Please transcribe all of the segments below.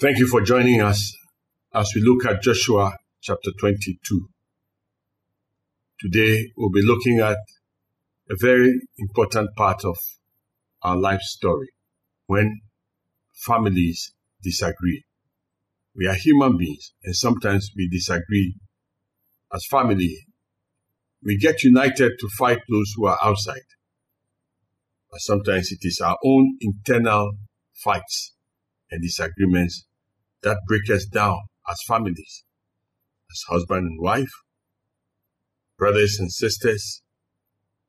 Thank you for joining us as we look at Joshua chapter 22. Today we'll be looking at a very important part of our life story when families disagree. We are human beings and sometimes we disagree as family. We get united to fight those who are outside. But sometimes it is our own internal fights and disagreements that break us down as families, as husband and wife, brothers and sisters,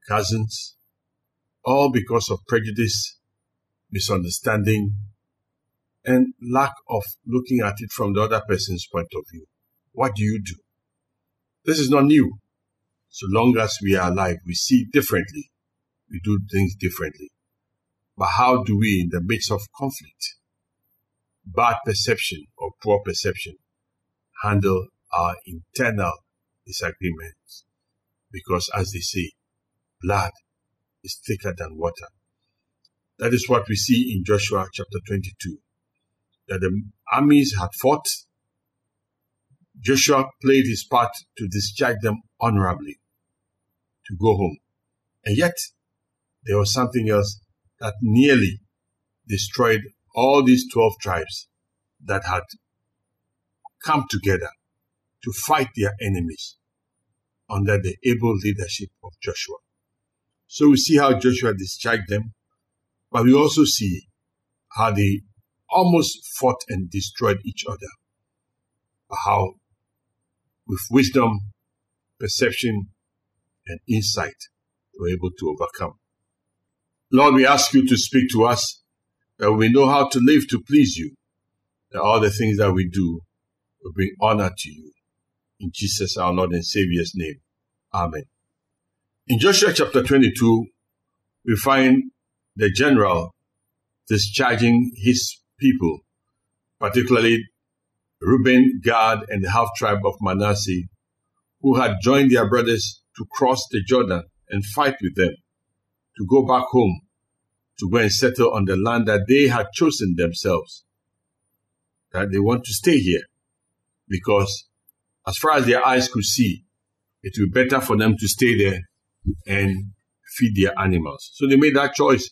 cousins, all because of prejudice, misunderstanding, and lack of looking at it from the other person's point of view. What do you do? This is not new. So long as we are alive, we see differently. We do things differently. But how do we, in the midst of conflict, bad perception or poor perception handle our internal disagreements. Because as they say, blood is thicker than water. That is what we see in Joshua chapter 22. That the armies had fought. Joshua played his part to discharge them honorably, to go home. And yet, there was something else that nearly destroyed all these 12 tribes that had come together to fight their enemies under the able leadership of Joshua. So we see how Joshua discharged them, but we also see how they almost fought and destroyed each other. But How with wisdom, perception, and insight, they were able to overcome. Lord, we ask you to speak to us that we know how to live to please you, that all the things that we do will bring honor to you. In Jesus our Lord and Savior's name. Amen. In Joshua chapter 22, we find the general discharging his people, particularly Reuben, Gad, and the half tribe of Manasseh, who had joined their brothers to cross the Jordan and fight with them, to go back home to go and settle on the land that they had chosen themselves. That they want to stay here because as far as their eyes could see, it would be better for them to stay there and feed their animals. So they made that choice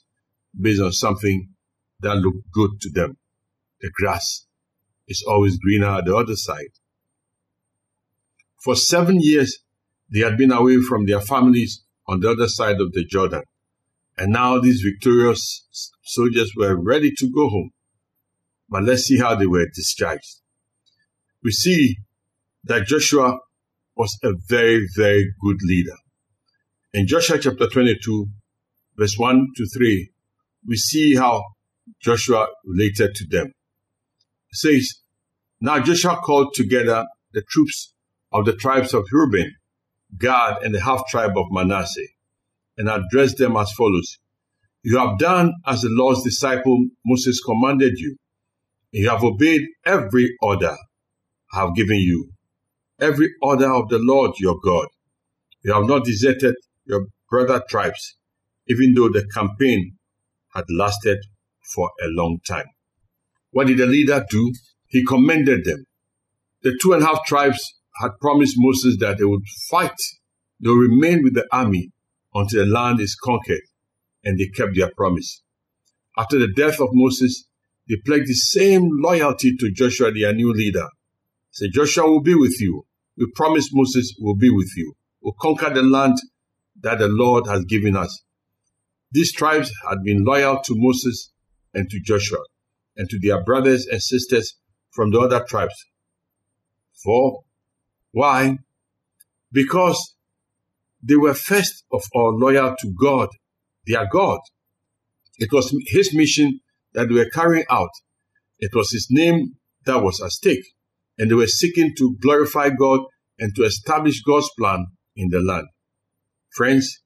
based on something that looked good to them. The grass is always greener at the other side. For seven years, they had been away from their families on the other side of the Jordan. And now these victorious soldiers were ready to go home. But let's see how they were discharged. We see that Joshua was a very, very good leader. In Joshua chapter 22, verse 1 to 3, we see how Joshua related to them. It says, Now Joshua called together the troops of the tribes of Reuben, Gad, and the half tribe of Manasseh and address them as follows. You have done as the Lord's disciple Moses commanded you. You have obeyed every order I have given you, every order of the Lord your God. You have not deserted your brother tribes, even though the campaign had lasted for a long time. What did the leader do? He commended them. The two and a half tribes had promised Moses that they would fight, they would remain with the army until the land is conquered, and they kept their promise. After the death of Moses, they pledged the same loyalty to Joshua, their new leader. Say, Joshua will be with you. We promise Moses will be with you. We'll conquer the land that the Lord has given us. These tribes had been loyal to Moses and to Joshua and to their brothers and sisters from the other tribes. For why? Because they were first of all loyal to God, their God. It was his mission that they were carrying out. It was his name that was at stake. And they were seeking to glorify God and to establish God's plan in the land. Friends,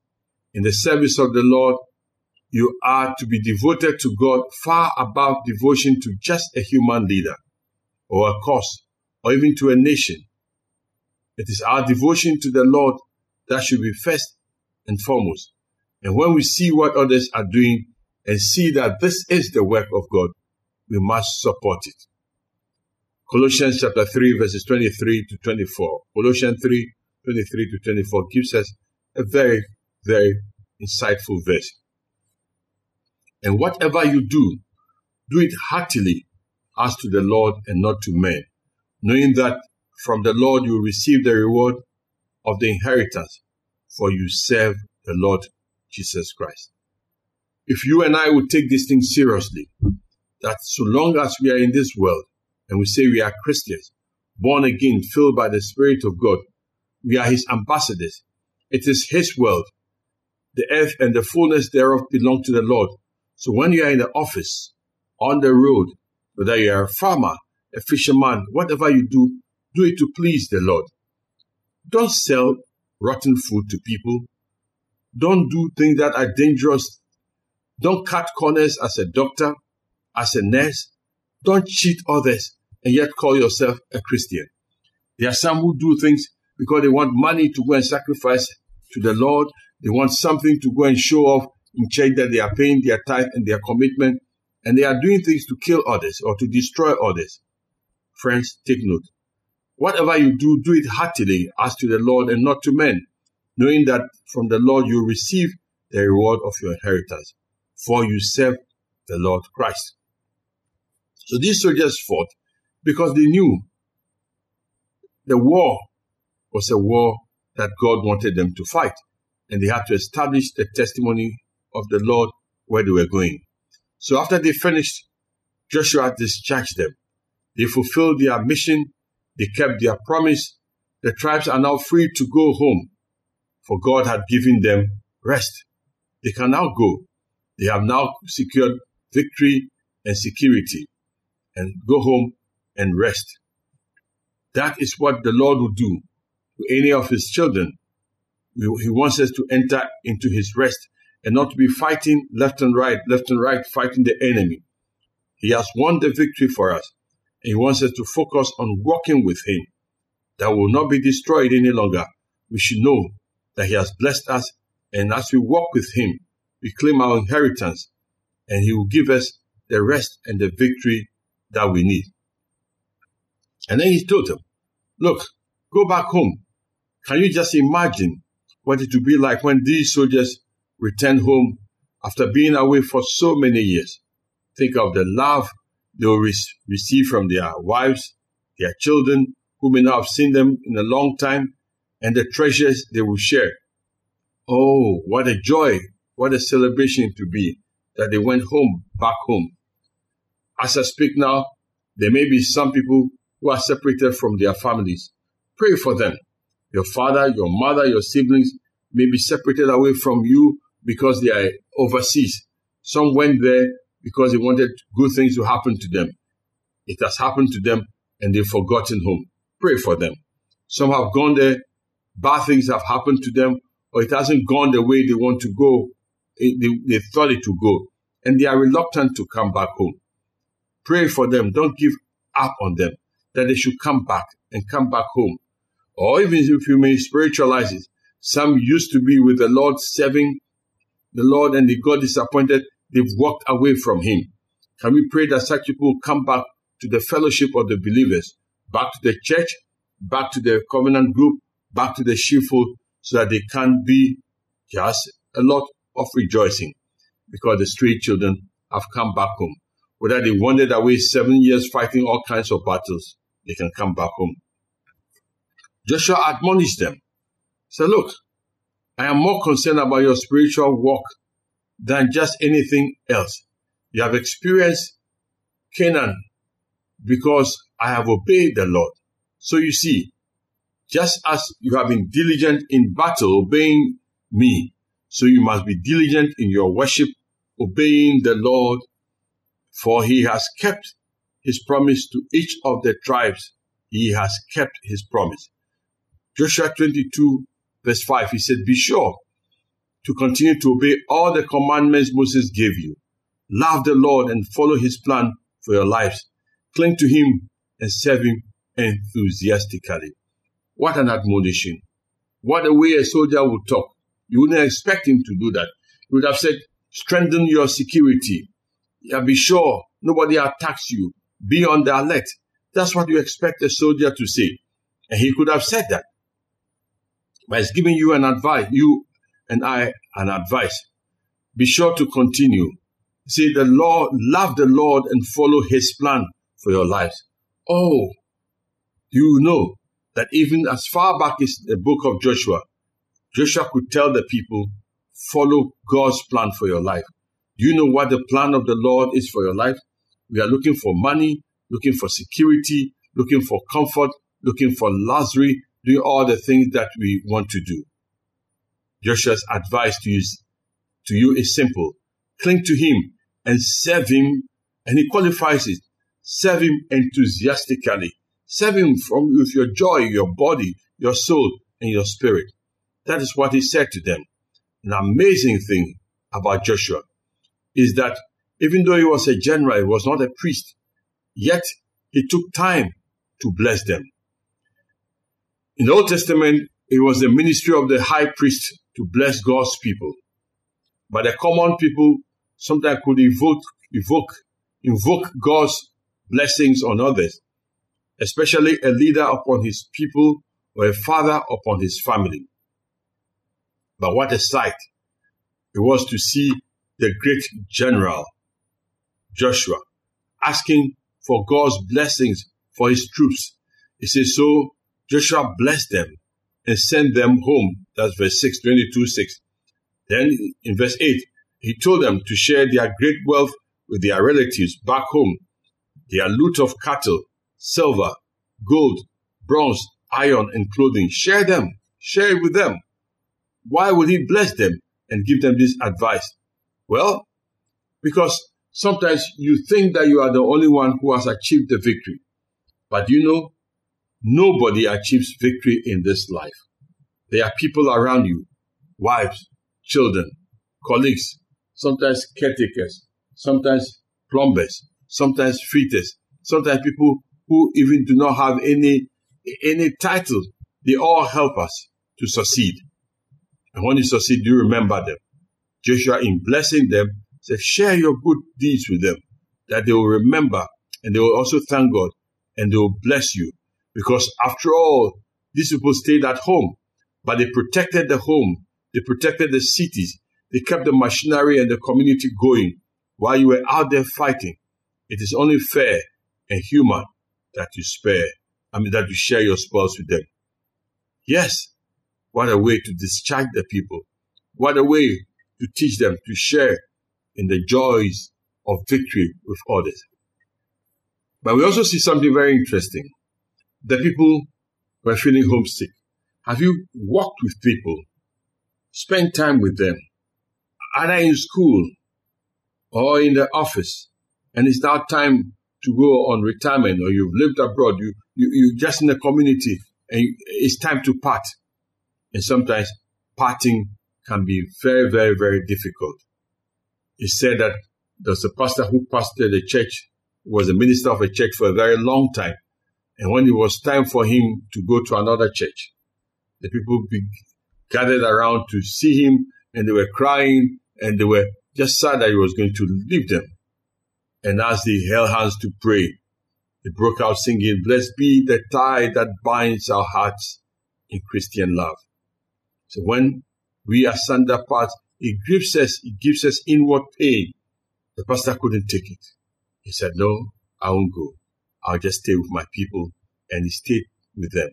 in the service of the Lord, you are to be devoted to God far above devotion to just a human leader or a cause or even to a nation. It is our devotion to the Lord that should be first and foremost. And when we see what others are doing and see that this is the work of God, we must support it. Colossians chapter 3 verses 23 to 24. Colossians 3, 23 to 24 gives us a very, very insightful verse. And whatever you do, do it heartily as to the Lord and not to men, knowing that from the Lord you will receive the reward of the inheritance, for you serve the Lord Jesus Christ. If you and I would take this thing seriously, that so long as we are in this world and we say we are Christians, born again, filled by the Spirit of God, we are His ambassadors. It is His world. The earth and the fullness thereof belong to the Lord. So when you are in the office, on the road, whether you are a farmer, a fisherman, whatever you do, do it to please the Lord. Don't sell rotten food to people. Don't do things that are dangerous. Don't cut corners as a doctor, as a nurse. Don't cheat others and yet call yourself a Christian. There are some who do things because they want money to go and sacrifice to the Lord. They want something to go and show off in church that they are paying their tithe and their commitment, and they are doing things to kill others or to destroy others. Friends, take note. Whatever you do, do it heartily as to the Lord and not to men, knowing that from the Lord you receive the reward of your inheritance, for you serve the Lord Christ. So these soldiers fought because they knew the war was a war that God wanted them to fight, and they had to establish the testimony of the Lord where they were going. So after they finished, Joshua discharged them. They fulfilled their mission they kept their promise. The tribes are now free to go home, for God had given them rest. They can now go. They have now secured victory and security and go home and rest. That is what the Lord will do to any of his children. He wants us to enter into his rest and not to be fighting left and right, left and right, fighting the enemy. He has won the victory for us. He wants us to focus on walking with Him that will not be destroyed any longer. We should know that He has blessed us, and as we walk with Him, we claim our inheritance, and He will give us the rest and the victory that we need. And then He told them, Look, go back home. Can you just imagine what it would be like when these soldiers return home after being away for so many years? Think of the love they will re- receive from their wives, their children, who may not have seen them in a long time, and the treasures they will share. Oh, what a joy, what a celebration to be that they went home, back home. As I speak now, there may be some people who are separated from their families. Pray for them. Your father, your mother, your siblings may be separated away from you because they are overseas. Some went there because they wanted good things to happen to them. It has happened to them and they've forgotten home. Pray for them. Some have gone there, bad things have happened to them, or it hasn't gone the way they want to go. They, they thought it would go, and they are reluctant to come back home. Pray for them. Don't give up on them, that they should come back and come back home. Or even if you may spiritualize it, some used to be with the Lord serving the Lord and they got disappointed they've walked away from Him. Can we pray that such people come back to the fellowship of the believers, back to the church, back to the covenant group, back to the sheepfold, so that they can be just a lot of rejoicing because the street children have come back home. Whether they wandered away seven years fighting all kinds of battles, they can come back home. Joshua admonished them. Say, look, I am more concerned about your spiritual walk than just anything else. You have experienced Canaan because I have obeyed the Lord. So you see, just as you have been diligent in battle, obeying me, so you must be diligent in your worship, obeying the Lord, for he has kept his promise to each of the tribes. He has kept his promise. Joshua 22 verse 5, he said, be sure to continue to obey all the commandments Moses gave you. Love the Lord and follow his plan for your lives. Cling to him and serve him enthusiastically. What an admonition. What a way a soldier would talk. You wouldn't expect him to do that. He would have said, strengthen your security. Yeah, be sure nobody attacks you. Be on the alert. That's what you expect a soldier to say. And he could have said that. But he's giving you an advice, you and I an advice. Be sure to continue. See the Lord, love the Lord and follow his plan for your lives. Oh, you know that even as far back as the book of Joshua, Joshua could tell the people, follow God's plan for your life. Do you know what the plan of the Lord is for your life? We are looking for money, looking for security, looking for comfort, looking for luxury, doing all the things that we want to do. Joshua's advice to you, to you is simple. Cling to him and serve him, and he qualifies it. Serve him enthusiastically. Serve him from with your joy, your body, your soul, and your spirit. That is what he said to them. An amazing thing about Joshua is that even though he was a general, he was not a priest, yet he took time to bless them. In the Old Testament, it was the ministry of the high priest to bless God's people. But the common people sometimes could evoke, evoke, invoke God's blessings on others, especially a leader upon his people or a father upon his family. But what a sight it was to see the great general Joshua asking for God's blessings for his troops. He says, So Joshua blessed them and sent them home. That's verse 6, 22, 6. Then in verse 8, he told them to share their great wealth with their relatives back home, their loot of cattle, silver, gold, bronze, iron, and clothing. Share them, share it with them. Why would he bless them and give them this advice? Well, because sometimes you think that you are the only one who has achieved the victory. But you know, nobody achieves victory in this life. There are people around you, wives, children, colleagues, sometimes caretakers, sometimes plumbers, sometimes fitters, sometimes people who even do not have any any title. They all help us to succeed. And when you succeed, you remember them. Joshua, in blessing them, said, share your good deeds with them, that they will remember and they will also thank God and they will bless you. Because after all, these people stayed at home, but they protected the home, they protected the cities, they kept the machinery and the community going while you were out there fighting. It is only fair and human that you spare, I mean, that you share your spoils with them. Yes, what a way to discharge the people. What a way to teach them to share in the joys of victory with others. But we also see something very interesting. The people were feeling homesick. Have you walked with people, spent time with them, either in school or in the office, and it's now time to go on retirement or you've lived abroad, you, you, you're just in the community and it's time to part. And sometimes parting can be very, very, very difficult. He said that there's a pastor who pastored a church, was a minister of a church for a very long time. And when it was time for him to go to another church, the people gathered around to see him and they were crying and they were just sad that he was going to leave them. And as they held hands to pray, they broke out singing, Blessed be the tie that binds our hearts in Christian love. So when we asunder parts, it grieves us, it gives us inward pain. The pastor couldn't take it. He said, No, I won't go. I'll just stay with my people. And he stayed with them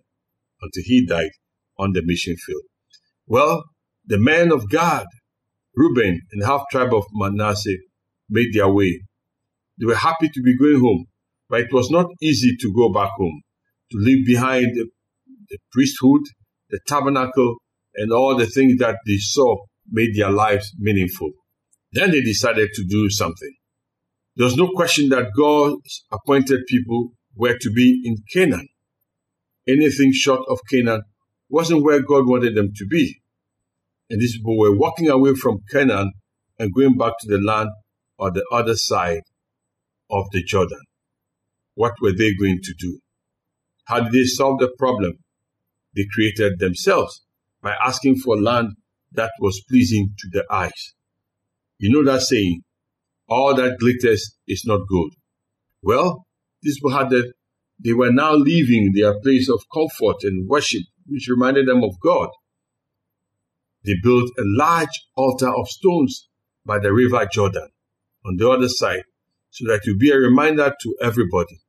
until he died on the mission field. Well, the men of God, Reuben and half tribe of Manasseh, made their way. They were happy to be going home, but it was not easy to go back home, to leave behind the, the priesthood, the tabernacle, and all the things that they saw made their lives meaningful. Then they decided to do something. There was no question that God's appointed people were to be in Canaan. Anything short of Canaan wasn't where God wanted them to be. And these people were walking away from Canaan and going back to the land on the other side of the Jordan. What were they going to do? How did they solve the problem they created themselves? by asking for land that was pleasing to their eyes. You know that saying, all that glitters is not gold. Well, these people had the, they were now leaving their place of comfort and worship, which reminded them of God. They built a large altar of stones by the river Jordan on the other side, so that it would be a reminder to everybody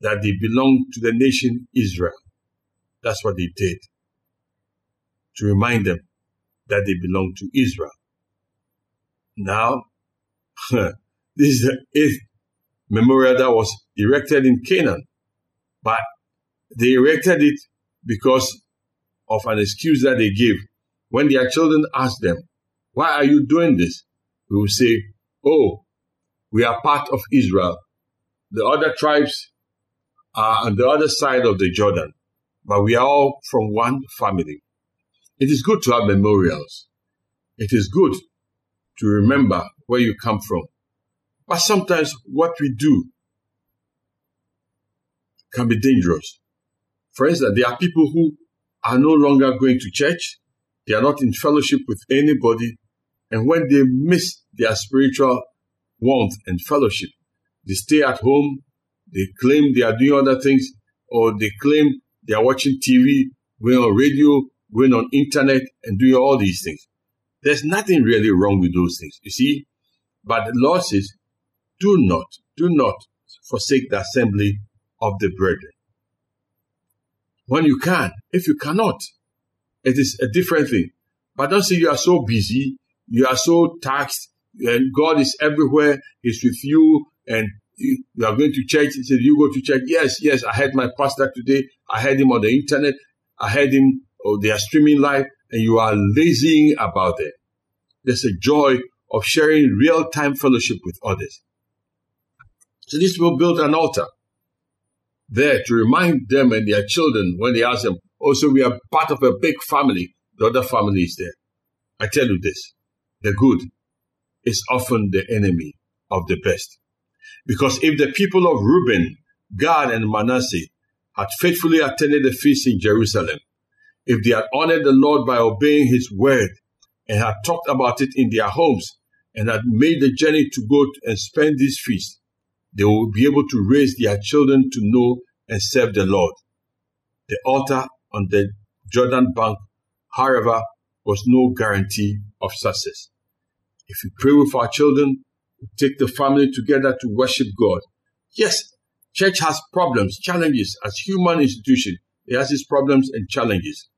that they belong to the nation Israel. That's what they did to remind them that they belong to Israel. Now, this is the eighth memorial that was erected in Canaan, but they erected it because of an excuse that they gave. When their children asked them, why are you doing this? We will say, oh, we are part of Israel. The other tribes are on the other side of the Jordan, but we are all from one family. It is good to have memorials. It is good to remember where you come from. But sometimes what we do can be dangerous. For instance, there are people who are no longer going to church. They are not in fellowship with anybody. And when they miss their spiritual warmth and fellowship, they stay at home. They claim they are doing other things or they claim they are watching TV, going on radio, going on internet and doing all these things. There's nothing really wrong with those things, you see. But the Lord says, do not, do not forsake the assembly of the brethren. When you can, if you cannot, it is a different thing. But don't say you are so busy, you are so taxed, and God is everywhere, He's with you, and you are going to church. He said, You go to church. Yes, yes, I heard my pastor today. I heard him on the internet. I heard him or they are streaming live and you are lazying about it. There's a joy of sharing real time fellowship with others. So these people built an altar there to remind them and their children when they ask them, Oh, so we are part of a big family. The other family is there. I tell you this the good is often the enemy of the best. Because if the people of Reuben, Gad, and Manasseh had faithfully attended the feast in Jerusalem, if they had honored the Lord by obeying his word and had talked about it in their homes and had made the journey to go and spend this feast, they will be able to raise their children to know and serve the Lord. The altar on the Jordan bank, however, was no guarantee of success. If we pray with our children, we take the family together to worship God. Yes, church has problems, challenges as human institution. It has its problems and challenges.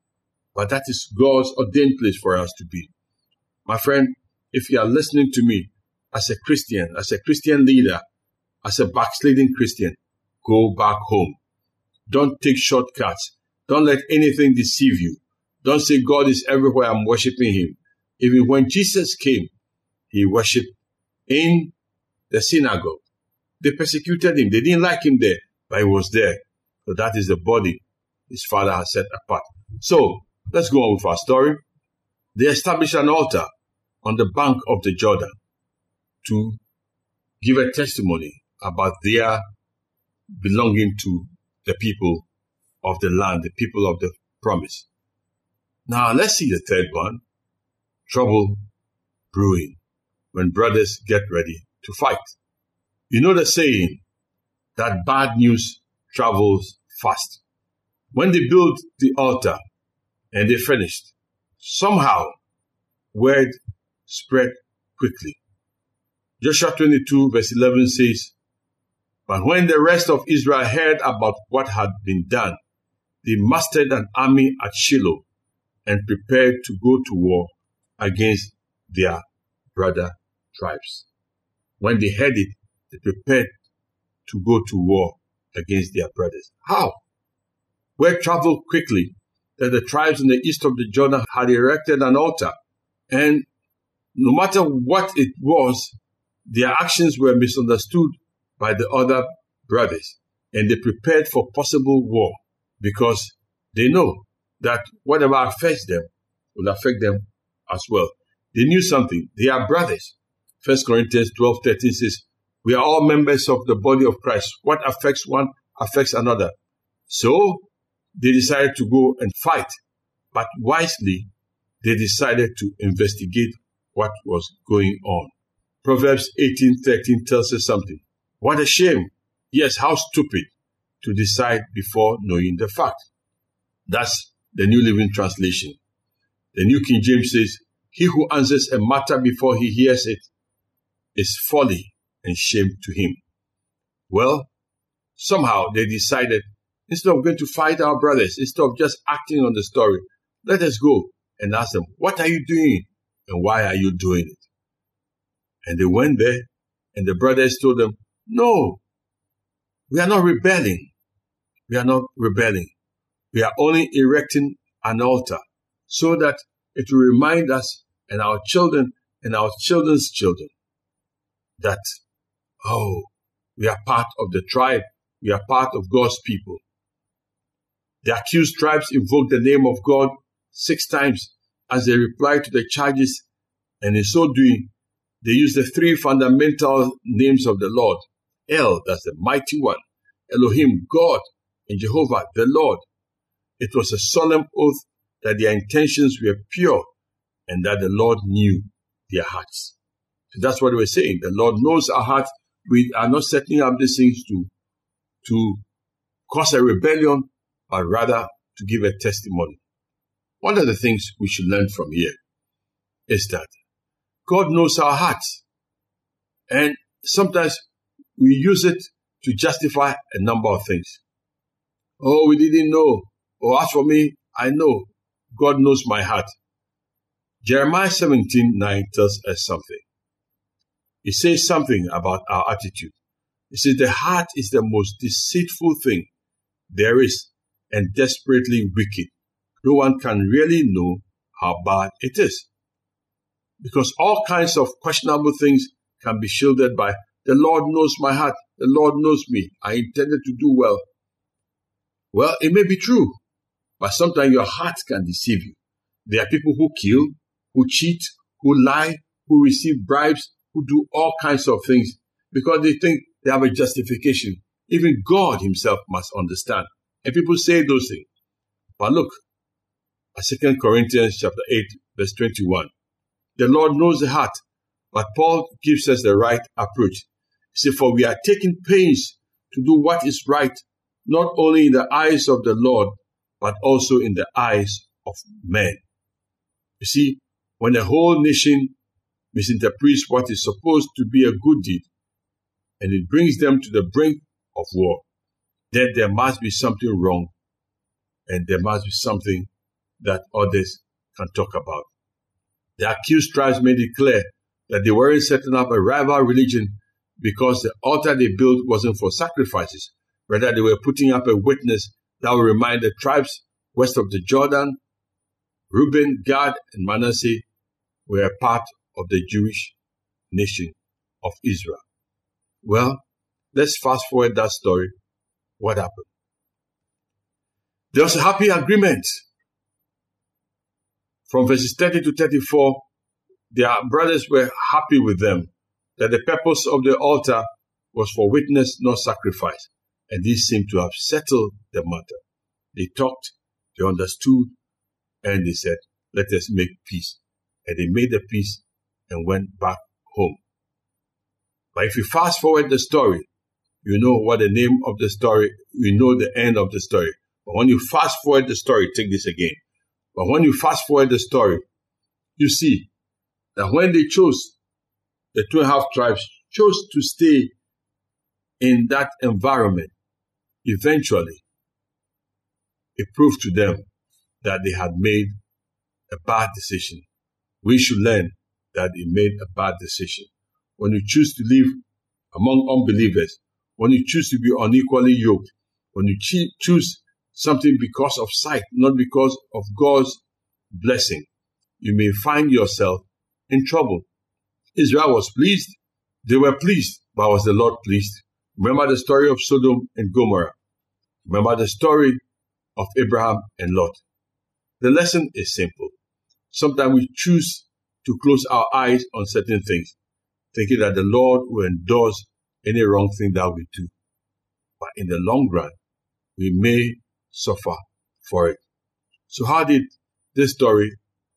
But that is God's ordained place for us to be. My friend, if you are listening to me as a Christian, as a Christian leader, as a backsliding Christian, go back home. Don't take shortcuts. Don't let anything deceive you. Don't say God is everywhere. I'm worshiping him. Even when Jesus came, he worshiped in the synagogue. They persecuted him. They didn't like him there, but he was there. So that is the body his father has set apart. So Let's go on with our story. They established an altar on the bank of the Jordan to give a testimony about their belonging to the people of the land, the people of the promise. Now let's see the third one. Trouble brewing when brothers get ready to fight. You know the saying that bad news travels fast. When they built the altar, and they finished. Somehow, word spread quickly. Joshua 22 verse 11 says, But when the rest of Israel heard about what had been done, they mustered an army at Shiloh and prepared to go to war against their brother tribes. When they heard it, they prepared to go to war against their brothers. How? Word traveled quickly that the tribes in the east of the Jordan had erected an altar. And no matter what it was, their actions were misunderstood by the other brothers. And they prepared for possible war because they know that whatever affects them will affect them as well. They knew something. They are brothers. First Corinthians 12, 13 says, we are all members of the body of Christ. What affects one affects another. So they decided to go and fight. But wisely, they decided to investigate what was going on. Proverbs 18:13 tells us something. What a shame. Yes, how stupid to decide before knowing the fact. That's the New Living Translation. The New King James says, He who answers a matter before he hears it is folly and shame to him. Well, somehow they decided instead of going to fight our brothers, instead of just acting on the story, let us go and ask them, What are you doing? And why are you doing it? And they went there, and the brothers told them, No, we are not rebelling. We are not rebelling. We are only erecting an altar so that it will remind us and our children and our children's children that, oh, we are part of the tribe. We are part of God's people. The accused tribes invoked the name of God six times as they replied to the charges, and in so doing, they used the three fundamental names of the Lord El, that's the mighty one, Elohim, God, and Jehovah, the Lord. It was a solemn oath that their intentions were pure and that the Lord knew their hearts. So that's what we're saying. The Lord knows our hearts. We are not setting up these things to, to cause a rebellion, but rather to give a testimony. One of the things we should learn from here is that God knows our hearts. And sometimes we use it to justify a number of things. Oh, we didn't know. Oh, as for me, I know. God knows my heart. Jeremiah 17 9 tells us something. It says something about our attitude. It says the heart is the most deceitful thing there is and desperately wicked. No one can really know how bad it is. Because all kinds of questionable things can be shielded by the Lord knows my heart. The Lord knows me. I intended to do well. Well, it may be true, but sometimes your heart can deceive you. There are people who kill, who cheat, who lie, who receive bribes, who do all kinds of things because they think they have a justification. Even God himself must understand. And people say those things. But look, 2 Corinthians chapter 8, verse 21. The Lord knows the heart, but Paul gives us the right approach. He said, For we are taking pains to do what is right, not only in the eyes of the Lord, but also in the eyes of men. You see, when a whole nation misinterprets what is supposed to be a good deed, and it brings them to the brink of war, then there must be something wrong, and there must be something that others can talk about. The accused tribes made it clear that they weren't setting up a rival religion because the altar they built wasn't for sacrifices. Rather, they were putting up a witness that would remind the tribes west of the Jordan, Reuben, Gad, and Manasseh were part of the Jewish nation of Israel. Well, let's fast forward that story. What happened? There was a happy agreement. From verses 30 to 34, their brothers were happy with them that the purpose of the altar was for witness, not sacrifice. And this seemed to have settled the matter. They talked, they understood, and they said, let us make peace. And they made the peace and went back home. But if you fast forward the story, you know what the name of the story, you know the end of the story. But when you fast forward the story, take this again. But when you fast forward the story, you see that when they chose, the two and a half tribes chose to stay in that environment, eventually it proved to them that they had made a bad decision. We should learn that they made a bad decision. When you choose to live among unbelievers, when you choose to be unequally yoked, when you choose something because of sight, not because of God's blessing, you may find yourself in trouble. Israel was pleased. They were pleased, but was the Lord pleased? Remember the story of Sodom and Gomorrah. Remember the story of Abraham and Lot. The lesson is simple. Sometimes we choose to close our eyes on certain things, thinking that the Lord will endorse any wrong thing that we do. But in the long run, we may suffer for it. So how did this story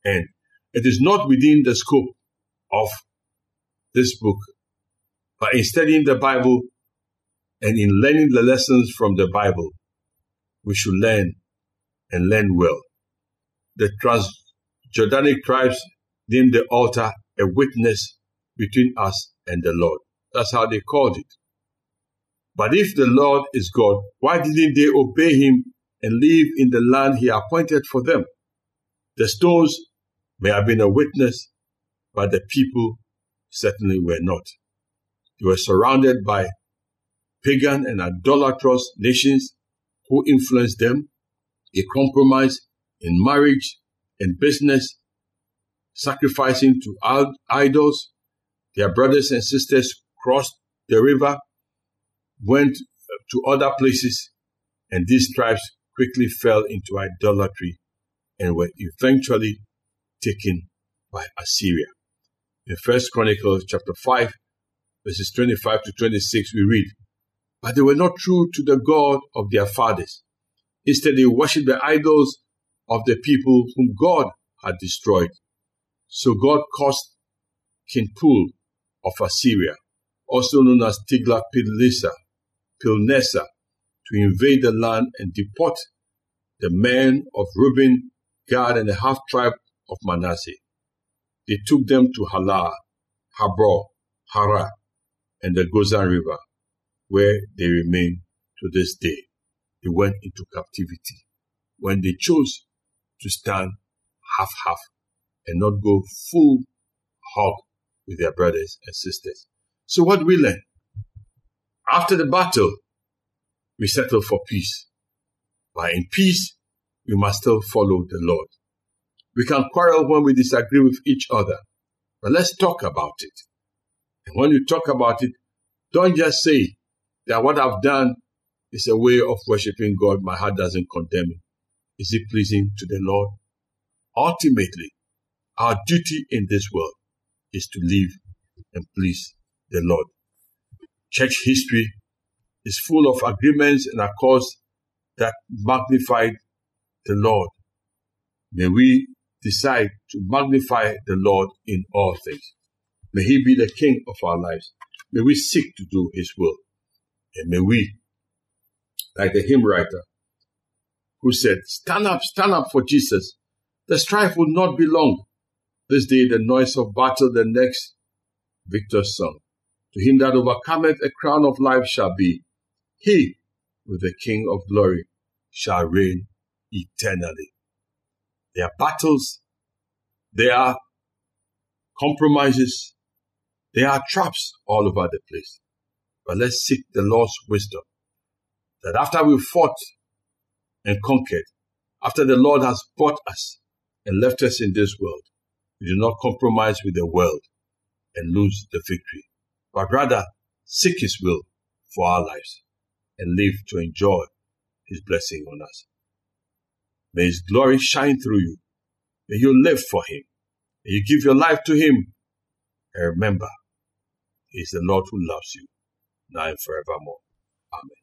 end? It is not within the scope of this book, but in studying the Bible And in learning the lessons from the Bible, we should learn and learn well. The Transjordanic tribes named the altar a witness between us and the Lord. That's how they called it. But if the Lord is God, why didn't they obey him and live in the land he appointed for them? The stones may have been a witness, but the people certainly were not. They were surrounded by pagan and idolatrous nations who influenced them. They compromised in marriage and business, sacrificing to idols. Their brothers and sisters crossed the river, went to other places, and these tribes quickly fell into idolatry and were eventually taken by Assyria. In First Chronicles chapter 5, verses 25 to 26, we read, But they were not true to the God of their fathers. Instead, they worshipped the idols of the people whom God had destroyed. So God caused King Pul of Assyria, also known as Tiglath-Pileser, Pilneser, to invade the land and deport the men of Reuben, Gad, and the half tribe of Manasseh. They took them to Halah, Habor, Hara, and the Gozan River, where they remain to this day. They went into captivity when they chose to stand half half and not go full hog with their brothers and sisters. So what we learn? After the battle, we settle for peace. But in peace, we must still follow the Lord. We can quarrel when we disagree with each other, but let's talk about it. And when you talk about it, don't just say that what I've done is a way of worshiping God. My heart doesn't condemn it. Is it pleasing to the Lord? Ultimately, our duty in this world is to live and please the Lord. Church history is full of agreements and accords that magnified the Lord. May we decide to magnify the Lord in all things. May He be the King of our lives. May we seek to do His will. And may we, like the hymn writer who said, Stand up, stand up for Jesus. The strife will not be long. This day the noise of battle, the next victor's song. To him that overcometh, a crown of life shall be. He, with the King of glory, shall reign eternally. There are battles, there are compromises, there are traps all over the place. But let's seek the Lord's wisdom that after we've fought and conquered, after the Lord has bought us and left us in this world, we do not compromise with the world and lose the victory, but rather seek His will for our lives and live to enjoy His blessing on us. May His glory shine through you. May you live for Him. May you give your life to Him. And remember, He is the Lord who loves you, now and forevermore. Amen.